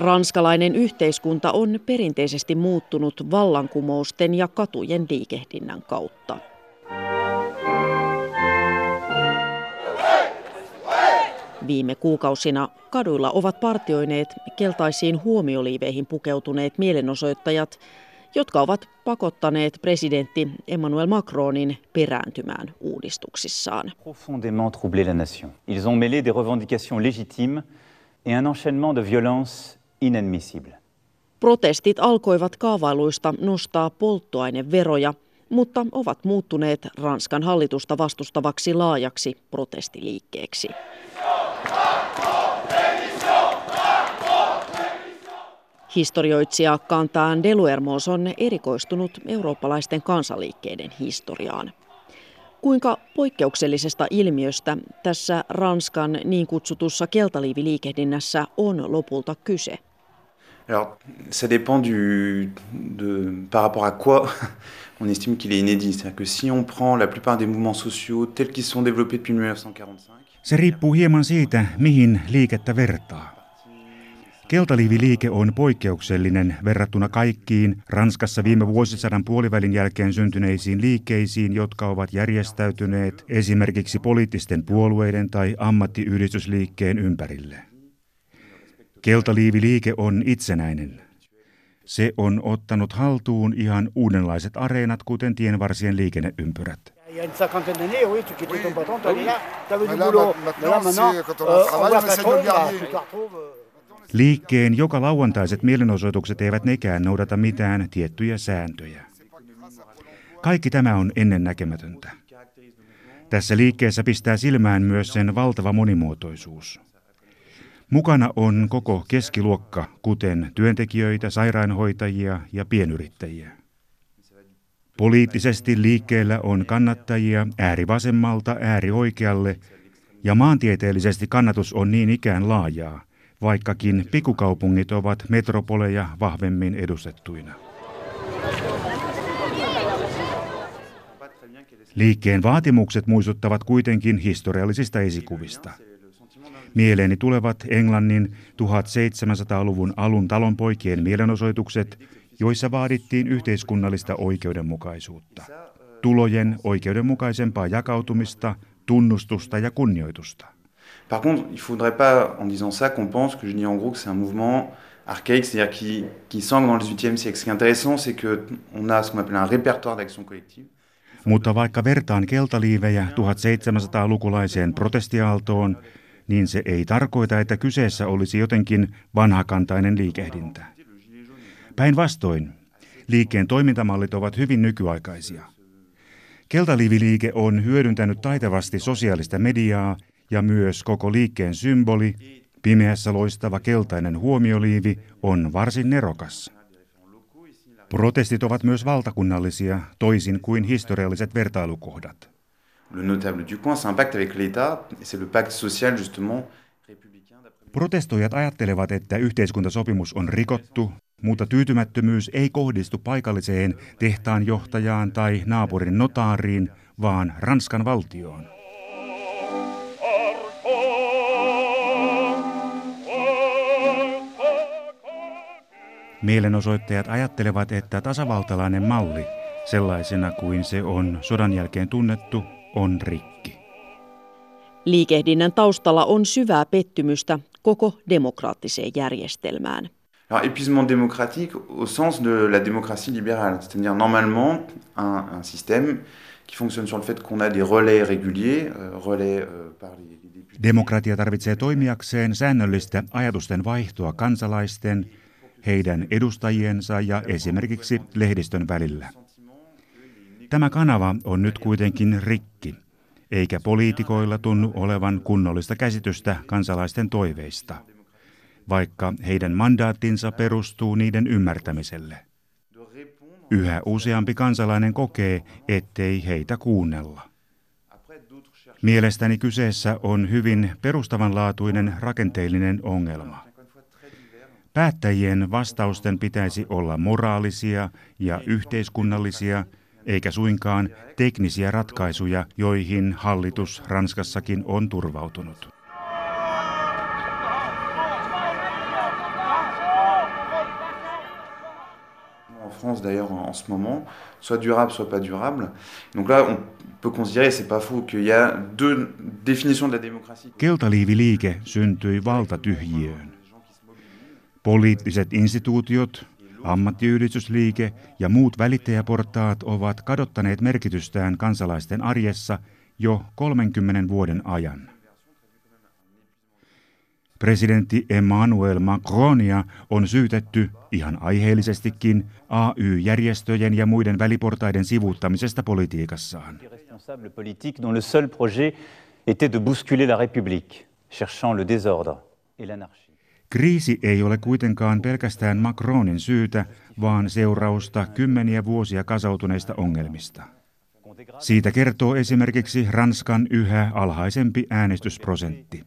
Ranskalainen yhteiskunta on perinteisesti muuttunut vallankumousten ja katujen liikehdinnän kautta. Viime kuukausina kaduilla ovat partioineet keltaisiin huomioliiveihin pukeutuneet mielenosoittajat, jotka ovat pakottaneet presidentti Emmanuel Macronin perääntymään uudistuksissaan. Profondément troublé la nation. Ils ont mêlé des revendications légitimes et un enchaînement de violence inadmissible. Protestit alkoivat kaavailuista nostaa polttoaineveroja, mutta ovat muuttuneet Ranskan hallitusta vastustavaksi laajaksi protestiliikkeeksi. Historioitsija Kantaan Deluermos on erikoistunut eurooppalaisten kansanliikkeiden historiaan. Kuinka poikkeuksellisesta ilmiöstä tässä Ranskan niin kutsutussa keltaliiviliikehdinnässä on lopulta kyse? Alors, ça dépend du, de, par rapport à quoi on estime qu'il est inédit. C'est-à-dire que si on prend la plupart des mouvements sociaux tels qu'ils sont développés depuis 1945... Se riippuu hieman siitä, mihin liikettä vertaa. Keltaliiviliike on poikkeuksellinen verrattuna kaikkiin Ranskassa viime vuosisadan puolivälin jälkeen syntyneisiin liikkeisiin, jotka ovat järjestäytyneet esimerkiksi poliittisten puolueiden tai ammattiyhdistysliikkeen ympärille. Keltaliiviliike on itsenäinen. Se on ottanut haltuun ihan uudenlaiset areenat, kuten tienvarsien liikenneympyrät. Liikkeen joka lauantaiset mielenosoitukset eivät nekään noudata mitään tiettyjä sääntöjä. Kaikki tämä on ennennäkemätöntä. Tässä liikkeessä pistää silmään myös sen valtava monimuotoisuus. Mukana on koko keskiluokka, kuten työntekijöitä, sairaanhoitajia ja pienyrittäjiä. Poliittisesti liikkeellä on kannattajia äärivasemmalta äärioikealle ja maantieteellisesti kannatus on niin ikään laajaa, vaikkakin pikukaupungit ovat metropoleja vahvemmin edustettuina. Liikkeen vaatimukset muistuttavat kuitenkin historiallisista esikuvista. Mieleeni tulevat Englannin 1700-luvun alun talonpoikien mielenosoitukset, joissa vaadittiin yhteiskunnallista oikeudenmukaisuutta, tulojen oikeudenmukaisempaa jakautumista, tunnustusta ja kunnioitusta. Par contre, il faudrait pas, en disant ça, qu'on pense que je dis en gros que c'est un mouvement archaïque, c'est-à-dire qui, qui semble dans le 18e siècle. Ce qui est intéressant, c'est qu'on a ce qu'on appelle un répertoire d'action collective. Mutta vaikka vertaan keltaliivejä 1700-lukulaiseen protestiaaltoon, niin se ei tarkoita, että kyseessä olisi jotenkin vanhakantainen liikehdintä. Päinvastoin, liikkeen toimintamallit ovat hyvin nykyaikaisia. Keltaliiviliike on hyödyntänyt taitavasti sosiaalista mediaa ja myös koko liikkeen symboli, pimeässä loistava keltainen huomioliivi, on varsin nerokas. Protestit ovat myös valtakunnallisia, toisin kuin historialliset vertailukohdat. Le notable du coin, c'est un pacte avec l'État, c'est le pacte social justement Protestoijat ajattelevat, että yhteiskuntasopimus on rikottu, mutta tyytymättömyys ei kohdistu paikalliseen tehtaan johtajaan tai naapurin notaariin, vaan Ranskan valtioon. Mielenosoittajat ajattelevat, että tasavaltalainen malli, sellaisena kuin se on sodan jälkeen tunnettu, on rikki. Liikehdinnän taustalla on syvää pettymystä koko demokraattiseen järjestelmään. Alors, épuisement démocratique au sens de la démocratie libérale, c'est-à-dire normalement un, un système qui fonctionne sur le fait qu'on a des relais réguliers, euh, relais euh, par les, députés. Demokratia tarvitsee toimijakseen säännöllistä ajatusten vaihtoa kansalaisten, heidän edustajiensa ja esimerkiksi lehdistön välillä. Tämä kanava on nyt kuitenkin rikki, eikä poliitikoilla tunnu olevan kunnollista käsitystä kansalaisten toiveista, vaikka heidän mandaattinsa perustuu niiden ymmärtämiselle. Yhä useampi kansalainen kokee, ettei heitä kuunnella. Mielestäni kyseessä on hyvin perustavanlaatuinen rakenteellinen ongelma. Päättäjien vastausten pitäisi olla moraalisia ja yhteiskunnallisia, eikä suinkaan teknisiä ratkaisuja, joihin hallitus Ranskassakin on turvautunut. France d'ailleurs en ce moment, soit durable, soit pas durable. Donc là, on peut considérer, c'est pas faux, qu'il y a deux définitions de la démocratie. Keltaliiviliike syntyi valtatyhjiöön. Poliittiset instituutiot, ammattiyhdistysliike ja muut välittäjäportaat ovat kadottaneet merkitystään kansalaisten arjessa jo 30 vuoden ajan. Presidentti Emmanuel Macronia on syytetty ihan aiheellisestikin AY-järjestöjen ja muiden väliportaiden sivuuttamisesta politiikassaan. était de bousculer la République, cherchant le désordre et l'anarchie. Kriisi ei ole kuitenkaan pelkästään Macronin syytä, vaan seurausta kymmeniä vuosia kasautuneista ongelmista. Siitä kertoo esimerkiksi Ranskan yhä alhaisempi äänestysprosentti.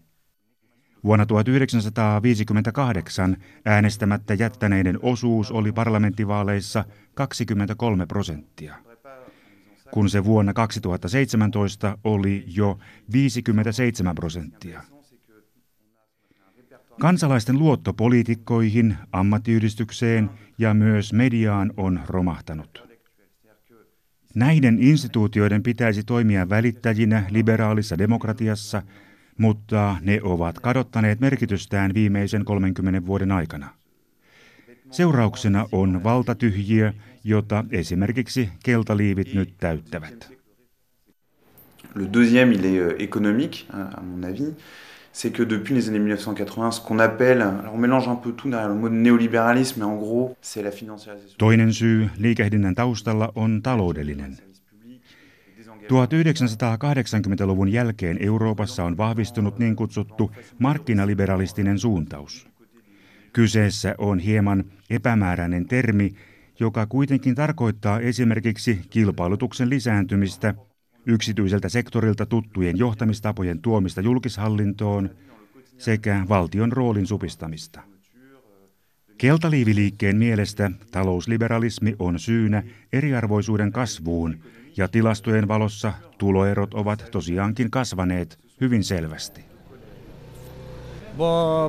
Vuonna 1958 äänestämättä jättäneiden osuus oli parlamenttivaaleissa 23 prosenttia, kun se vuonna 2017 oli jo 57 prosenttia. Kansalaisten luotto poliitikkoihin, ammattiyhdistykseen ja myös mediaan on romahtanut. Näiden instituutioiden pitäisi toimia välittäjinä liberaalissa demokratiassa – mutta ne ovat kadottaneet merkitystään viimeisen 30 vuoden aikana. Seurauksena on valtatyhjiö, jota esimerkiksi keltaliivit nyt täyttävät. Le deuxième, il est euh, économique, à mon avis. C'est que depuis les années 1980, ce qu'on appelle, alors on mélange un peu tout derrière le mot néolibéralisme, mais en gros, c'est la financiarisation. Toinen syy liikehdinnän taustalla on taloudellinen. 1980-luvun jälkeen Euroopassa on vahvistunut niin kutsuttu markkinaliberalistinen suuntaus. Kyseessä on hieman epämääräinen termi, joka kuitenkin tarkoittaa esimerkiksi kilpailutuksen lisääntymistä, yksityiseltä sektorilta tuttujen johtamistapojen tuomista julkishallintoon sekä valtion roolin supistamista. Keltaliiviliikkeen mielestä talousliberalismi on syynä eriarvoisuuden kasvuun ja tilastojen valossa tuloerot ovat tosiaankin kasvaneet hyvin selvästi.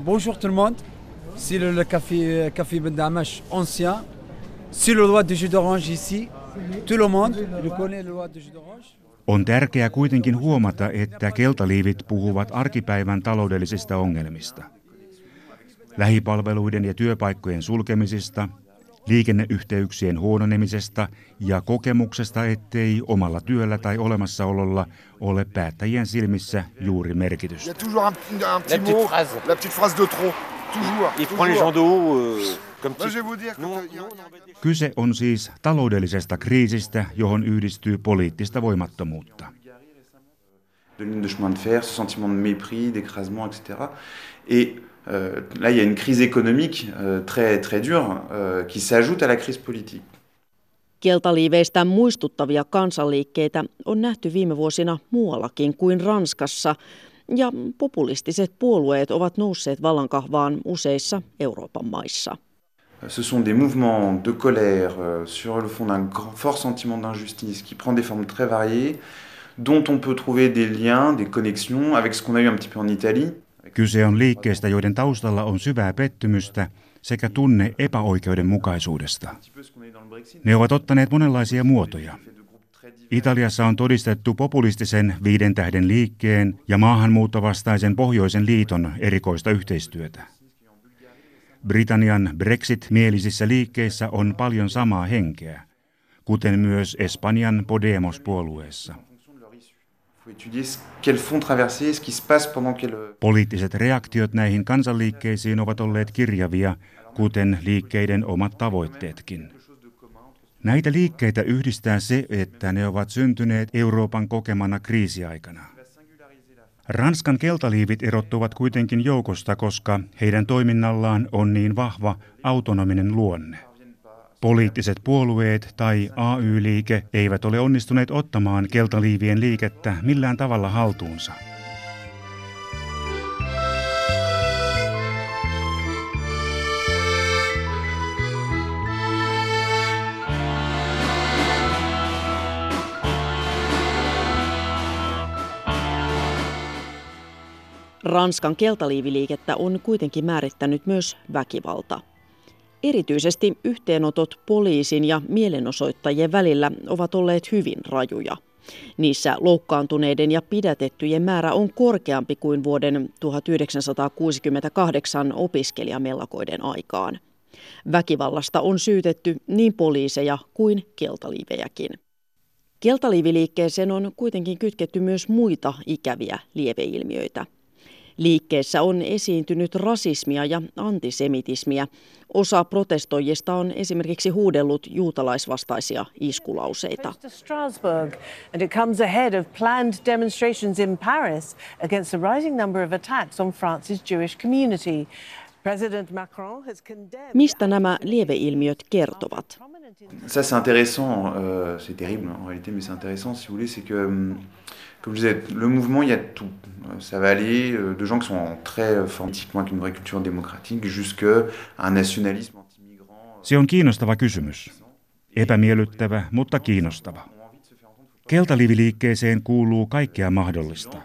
bonjour tout le monde. C'est le, café, café Ben Damash ancien. C'est le loi de jus d'orange ici. Tout le monde le connaît le loi de jus d'orange. On tärkeää kuitenkin huomata, että keltaliivit puhuvat arkipäivän taloudellisista ongelmista. Lähipalveluiden ja työpaikkojen sulkemisista, liikenneyhteyksien huononemisesta ja kokemuksesta, ettei omalla työllä tai olemassaololla ole päättäjien silmissä juuri merkitystä. Kyse on siis taloudellisesta kriisistä, johon yhdistyy poliittista voimattomuutta. De ligne de chemin de fer, ce sentiment de mépris, d'écrasement, etc. Et Euh, là, il y a une crise économique euh, très, très dure euh, qui s'ajoute à la crise politique. Keltaliiveistä muistuttavia kansanliikkeitä on nähty viime vuosina muuallakin kuin Ranskassa, ja populistiset puolueet ovat nousseet vallankahvaan useissa Euroopan maissa. Ce sont des mouvements de colère sur le fond d'un fort sentiment d'injustice qui prend des formes très variées, dont on peut trouver des liens, des connexions avec ce qu'on a eu un petit peu en Italie. Kyse on liikkeestä, joiden taustalla on syvää pettymystä sekä tunne epäoikeudenmukaisuudesta. Ne ovat ottaneet monenlaisia muotoja. Italiassa on todistettu populistisen viiden tähden liikkeen ja maahanmuuttovastaisen pohjoisen liiton erikoista yhteistyötä. Britannian Brexit-mielisissä liikkeissä on paljon samaa henkeä, kuten myös Espanjan Podemos-puolueessa. Poliittiset reaktiot näihin kansanliikkeisiin ovat olleet kirjavia, kuten liikkeiden omat tavoitteetkin. Näitä liikkeitä yhdistää se, että ne ovat syntyneet Euroopan kokemana kriisiaikana. Ranskan keltaliivit erottuvat kuitenkin joukosta, koska heidän toiminnallaan on niin vahva autonominen luonne. Poliittiset puolueet tai AY-liike eivät ole onnistuneet ottamaan keltaliivien liikettä millään tavalla haltuunsa. Ranskan keltaliiviliikettä on kuitenkin määrittänyt myös väkivalta. Erityisesti yhteenotot poliisin ja mielenosoittajien välillä ovat olleet hyvin rajuja. Niissä loukkaantuneiden ja pidätettyjen määrä on korkeampi kuin vuoden 1968 opiskelijamellakoiden aikaan. Väkivallasta on syytetty niin poliiseja kuin keltaliivejäkin. Keltaliiviliikkeeseen on kuitenkin kytketty myös muita ikäviä lieveilmiöitä – Liikkeessä on esiintynyt rasismia ja antisemitismiä. Osa protestoijista on esimerkiksi huudellut juutalaisvastaisia iskulauseita. Strasbourg, and it comes ahead of planned demonstrations in Paris against a rising number of attacks on France's Jewish community. Mistä nämä lieveilmiöt kertovat? Ça c'est intéressant, euh, c'est terrible en réalité, mais c'est intéressant si vous voulez, c'est que euh, comme je disais, le mouvement, il y a tout. Euh, ça va aller euh, de gens qui sont très euh, fanatiquement avec une vraie culture démocratique jusqu'à un nationalisme anti-migrant. Se on kiinnostava kysymys. Epämiellyttävä, mutta kiinnostava. Keltaliviliikkeeseen kuuluu kaikkea mahdollista.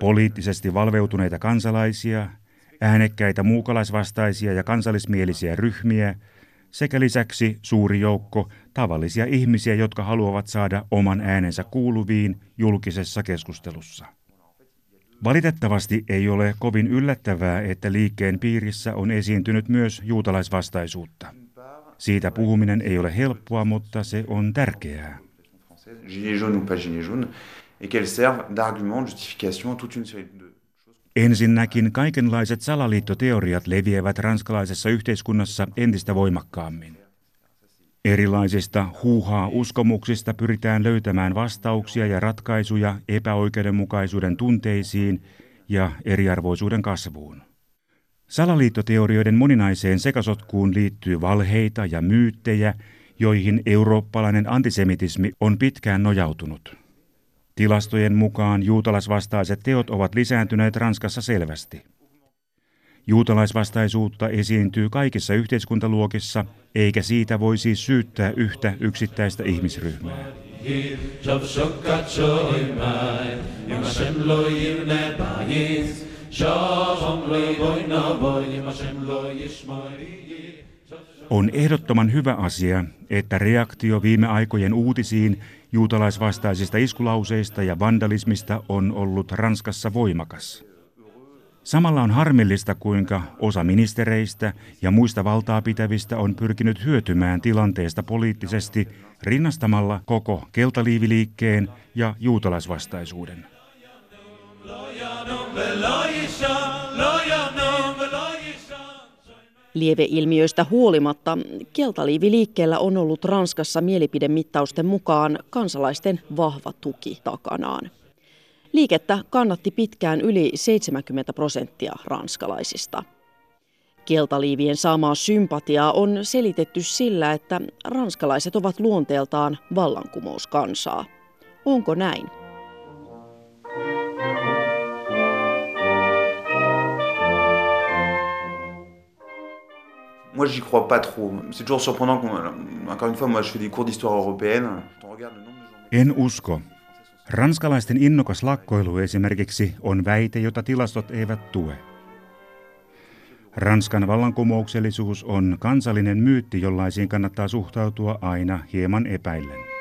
Poliittisesti valveutuneita kansalaisia, äänekkäitä muukalaisvastaisia ja kansallismielisiä ryhmiä – sekä lisäksi suuri joukko tavallisia ihmisiä, jotka haluavat saada oman äänensä kuuluviin julkisessa keskustelussa. Valitettavasti ei ole kovin yllättävää, että liikkeen piirissä on esiintynyt myös juutalaisvastaisuutta. Siitä puhuminen ei ole helppoa, mutta se on tärkeää. Gilets jaunes ou pas gilets jaunes, et qu'elles servent d'argument, justification, toute une série de Ensinnäkin kaikenlaiset salaliittoteoriat leviävät ranskalaisessa yhteiskunnassa entistä voimakkaammin. Erilaisista huuhaa uskomuksista pyritään löytämään vastauksia ja ratkaisuja epäoikeudenmukaisuuden tunteisiin ja eriarvoisuuden kasvuun. Salaliittoteorioiden moninaiseen sekasotkuun liittyy valheita ja myyttejä, joihin eurooppalainen antisemitismi on pitkään nojautunut. Tilastojen mukaan juutalaisvastaiset teot ovat lisääntyneet Ranskassa selvästi. Juutalaisvastaisuutta esiintyy kaikissa yhteiskuntaluokissa, eikä siitä voi siis syyttää yhtä yksittäistä ihmisryhmää. On ehdottoman hyvä asia, että reaktio viime aikojen uutisiin juutalaisvastaisista iskulauseista ja vandalismista on ollut Ranskassa voimakas. Samalla on harmillista, kuinka osa ministereistä ja muista valtaa pitävistä on pyrkinyt hyötymään tilanteesta poliittisesti rinnastamalla koko keltaliiviliikkeen ja juutalaisvastaisuuden. Lieveilmiöistä huolimatta keltaliiviliikkeellä on ollut Ranskassa mielipidemittausten mukaan kansalaisten vahva tuki takanaan. Liikettä kannatti pitkään yli 70 prosenttia ranskalaisista. Keltaliivien saamaa sympatiaa on selitetty sillä, että ranskalaiset ovat luonteeltaan vallankumouskansaa. Onko näin? Moi, j'y crois pas trop. C'est toujours surprenant Encore une fois, moi, je fais des cours d'histoire européenne. En usko. Ranskalaisten innokas lakkoilu esimerkiksi on väite, jota tilastot eivät tue. Ranskan vallankumouksellisuus on kansallinen myytti, jollaisiin kannattaa suhtautua aina hieman epäillen.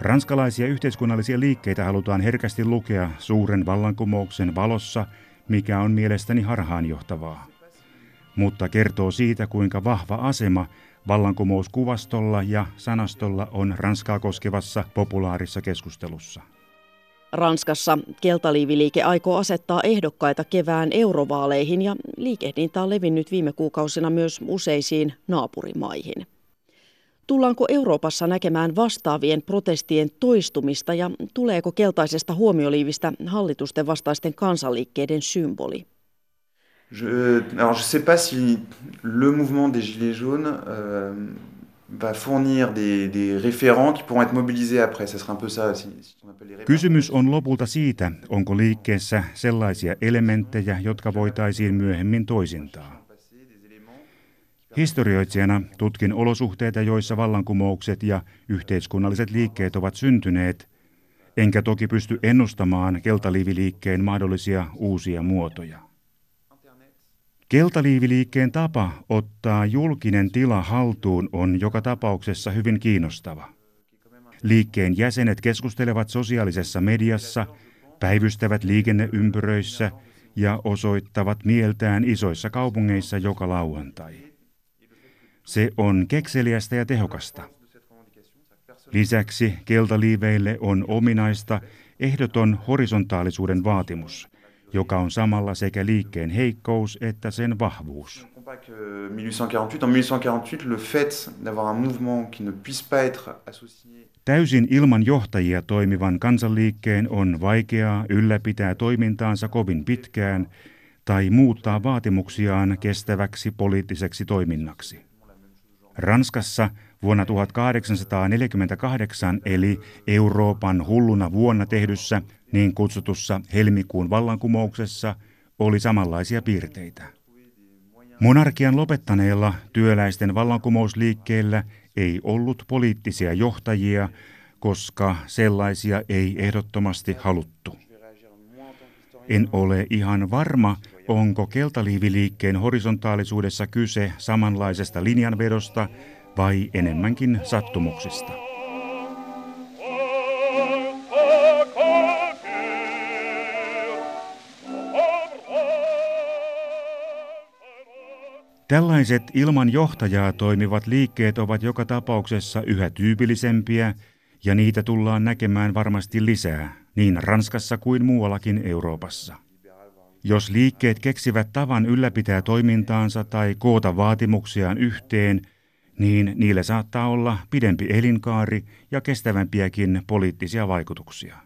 Ranskalaisia yhteiskunnallisia liikkeitä halutaan herkästi lukea suuren vallankumouksen valossa, mikä on mielestäni harhaanjohtavaa. Mutta kertoo siitä, kuinka vahva asema vallankumouskuvastolla ja sanastolla on Ranskaa koskevassa populaarissa keskustelussa. Ranskassa keltaliiviliike aikoo asettaa ehdokkaita kevään eurovaaleihin ja liikehdintä on levinnyt viime kuukausina myös useisiin naapurimaihin. Tullaanko Euroopassa näkemään vastaavien protestien toistumista ja tuleeko keltaisesta huomioliivistä hallitusten vastaisten kansanliikkeiden symboli? Je, alors je sais pas si le mouvement des Gilets jaunes euh, va fournir des, des référents qui pourront être mobilisés après. Ça sera un peu ça. Si, si on appelle les Kysymys on lopulta siitä, onko liikkeessä sellaisia elementtejä, jotka voitaisiin myöhemmin toisintaa. Historioitsijana tutkin olosuhteita, joissa vallankumoukset ja yhteiskunnalliset liikkeet ovat syntyneet, enkä toki pysty ennustamaan keltaliiviliikkeen mahdollisia uusia muotoja. Keltaliiviliikkeen tapa ottaa julkinen tila haltuun on joka tapauksessa hyvin kiinnostava. Liikkeen jäsenet keskustelevat sosiaalisessa mediassa, päivystävät liikenneympyröissä ja osoittavat mieltään isoissa kaupungeissa joka lauantai. Se on kekseliästä ja tehokasta. Lisäksi keltaliiveille on ominaista ehdoton horisontaalisuuden vaatimus, joka on samalla sekä liikkeen heikkous että sen vahvuus. 1848, en 1848, le fait d'avoir un mouvement qui ne puisse pas être associé Täysin ilman johtajia toimivan kansanliikkeen on vaikeaa ylläpitää toimintaansa kovin pitkään tai muuttaa vaatimuksiaan kestäväksi poliittiseksi toiminnaksi. Ranskassa vuonna 1848 eli Euroopan hulluna vuonna tehdyssä niin kutsutussa helmikuun vallankumouksessa oli samanlaisia piirteitä. Monarkian lopettaneella työläisten vallankumousliikkeellä ei ollut poliittisia johtajia, koska sellaisia ei ehdottomasti haluttu. En ole ihan varma, onko keltaliiviliikkeen horisontaalisuudessa kyse samanlaisesta linjanvedosta vai enemmänkin sattumuksista. Tällaiset ilman johtajaa toimivat liikkeet ovat joka tapauksessa yhä tyypillisempiä ja niitä tullaan näkemään varmasti lisää, niin Ranskassa kuin muuallakin Euroopassa. Jos liikkeet keksivät tavan ylläpitää toimintaansa tai koota vaatimuksiaan yhteen, niin niille saattaa olla pidempi elinkaari ja kestävämpiäkin poliittisia vaikutuksia.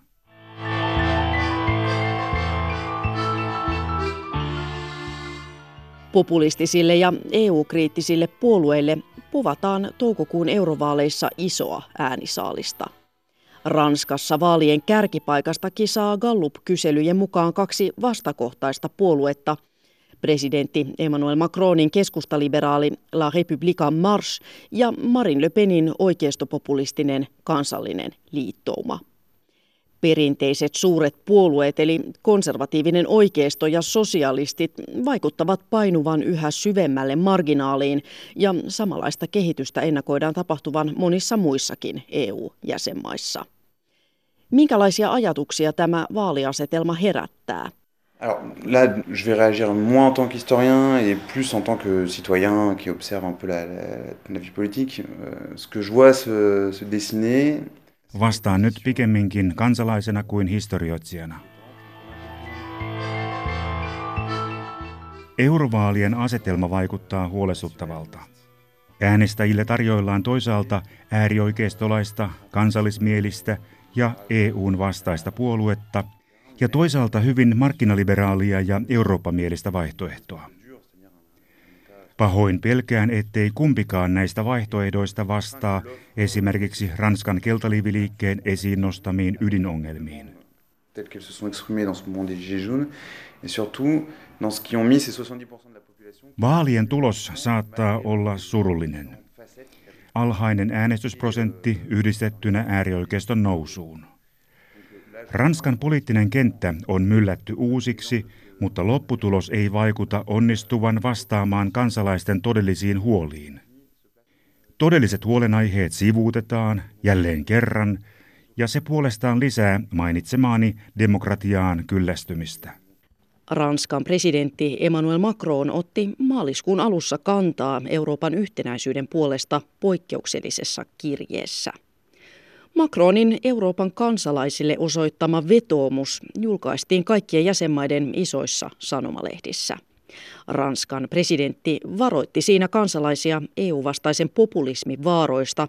Populistisille ja EU-kriittisille puolueille puvataan toukokuun eurovaaleissa isoa äänisaalista. Ranskassa vaalien kärkipaikasta kisaa Gallup-kyselyjen mukaan kaksi vastakohtaista puoluetta. Presidentti Emmanuel Macronin keskustaliberaali La République en Marche ja Marine Le Penin oikeistopopulistinen kansallinen liittouma. Perinteiset suuret puolueet eli konservatiivinen oikeisto ja sosialistit vaikuttavat painuvan yhä syvemmälle marginaaliin ja samanlaista kehitystä ennakoidaan tapahtuvan monissa muissakin EU-jäsenmaissa. Minkälaisia ajatuksia tämä vaaliasetelma herättää? Alors là, je vais réagir moins en tant qu'historien et plus en tant que citoyen qui observe un peu la, la, la vie politique. Euh, ce que je vois se, se dessiner, Vastaan nyt pikemminkin kansalaisena kuin historioitsijana. Eurovaalien asetelma vaikuttaa huolestuttavalta. Äänestäjille tarjoillaan toisaalta äärioikeistolaista, kansallismielistä ja EUn vastaista puoluetta ja toisaalta hyvin markkinaliberaalia ja eurooppamielistä vaihtoehtoa. Pahoin pelkään, ettei kumpikaan näistä vaihtoehdoista vastaa esimerkiksi Ranskan keltaliiviliikkeen esiin nostamiin ydinongelmiin. Vaalien tulos saattaa olla surullinen. Alhainen äänestysprosentti yhdistettynä äärioikeiston nousuun. Ranskan poliittinen kenttä on myllätty uusiksi mutta lopputulos ei vaikuta onnistuvan vastaamaan kansalaisten todellisiin huoliin. Todelliset huolenaiheet sivuutetaan jälleen kerran, ja se puolestaan lisää mainitsemaani demokratiaan kyllästymistä. Ranskan presidentti Emmanuel Macron otti maaliskuun alussa kantaa Euroopan yhtenäisyyden puolesta poikkeuksellisessa kirjeessä. Macronin Euroopan kansalaisille osoittama vetoomus julkaistiin kaikkien jäsenmaiden isoissa sanomalehdissä. Ranskan presidentti varoitti siinä kansalaisia EU-vastaisen populismin vaaroista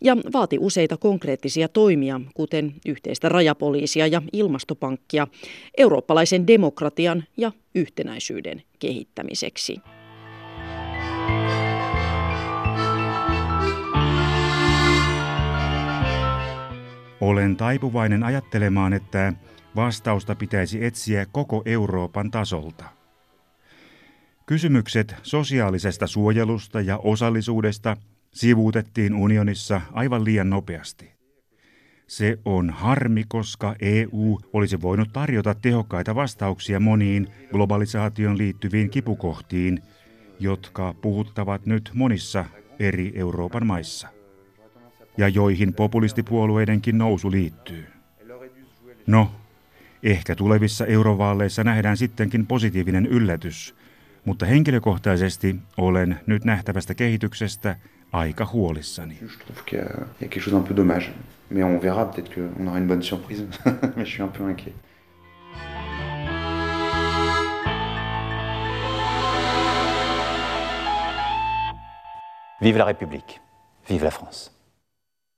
ja vaati useita konkreettisia toimia, kuten yhteistä rajapoliisia ja ilmastopankkia, eurooppalaisen demokratian ja yhtenäisyyden kehittämiseksi. Olen taipuvainen ajattelemaan, että vastausta pitäisi etsiä koko Euroopan tasolta. Kysymykset sosiaalisesta suojelusta ja osallisuudesta sivuutettiin unionissa aivan liian nopeasti. Se on harmi, koska EU olisi voinut tarjota tehokkaita vastauksia moniin globalisaation liittyviin kipukohtiin, jotka puhuttavat nyt monissa eri Euroopan maissa ja joihin populistipuolueidenkin nousu liittyy. No, ehkä tulevissa eurovaaleissa nähdään sittenkin positiivinen yllätys, mutta henkilökohtaisesti olen nyt nähtävästä kehityksestä aika huolissani. Je trouve qu'il y a quelque chose un peu dommage. Mais on verra, peut-être qu'on aura une bonne surprise. Mais je suis un peu inquiet. Vive la République, vive la France.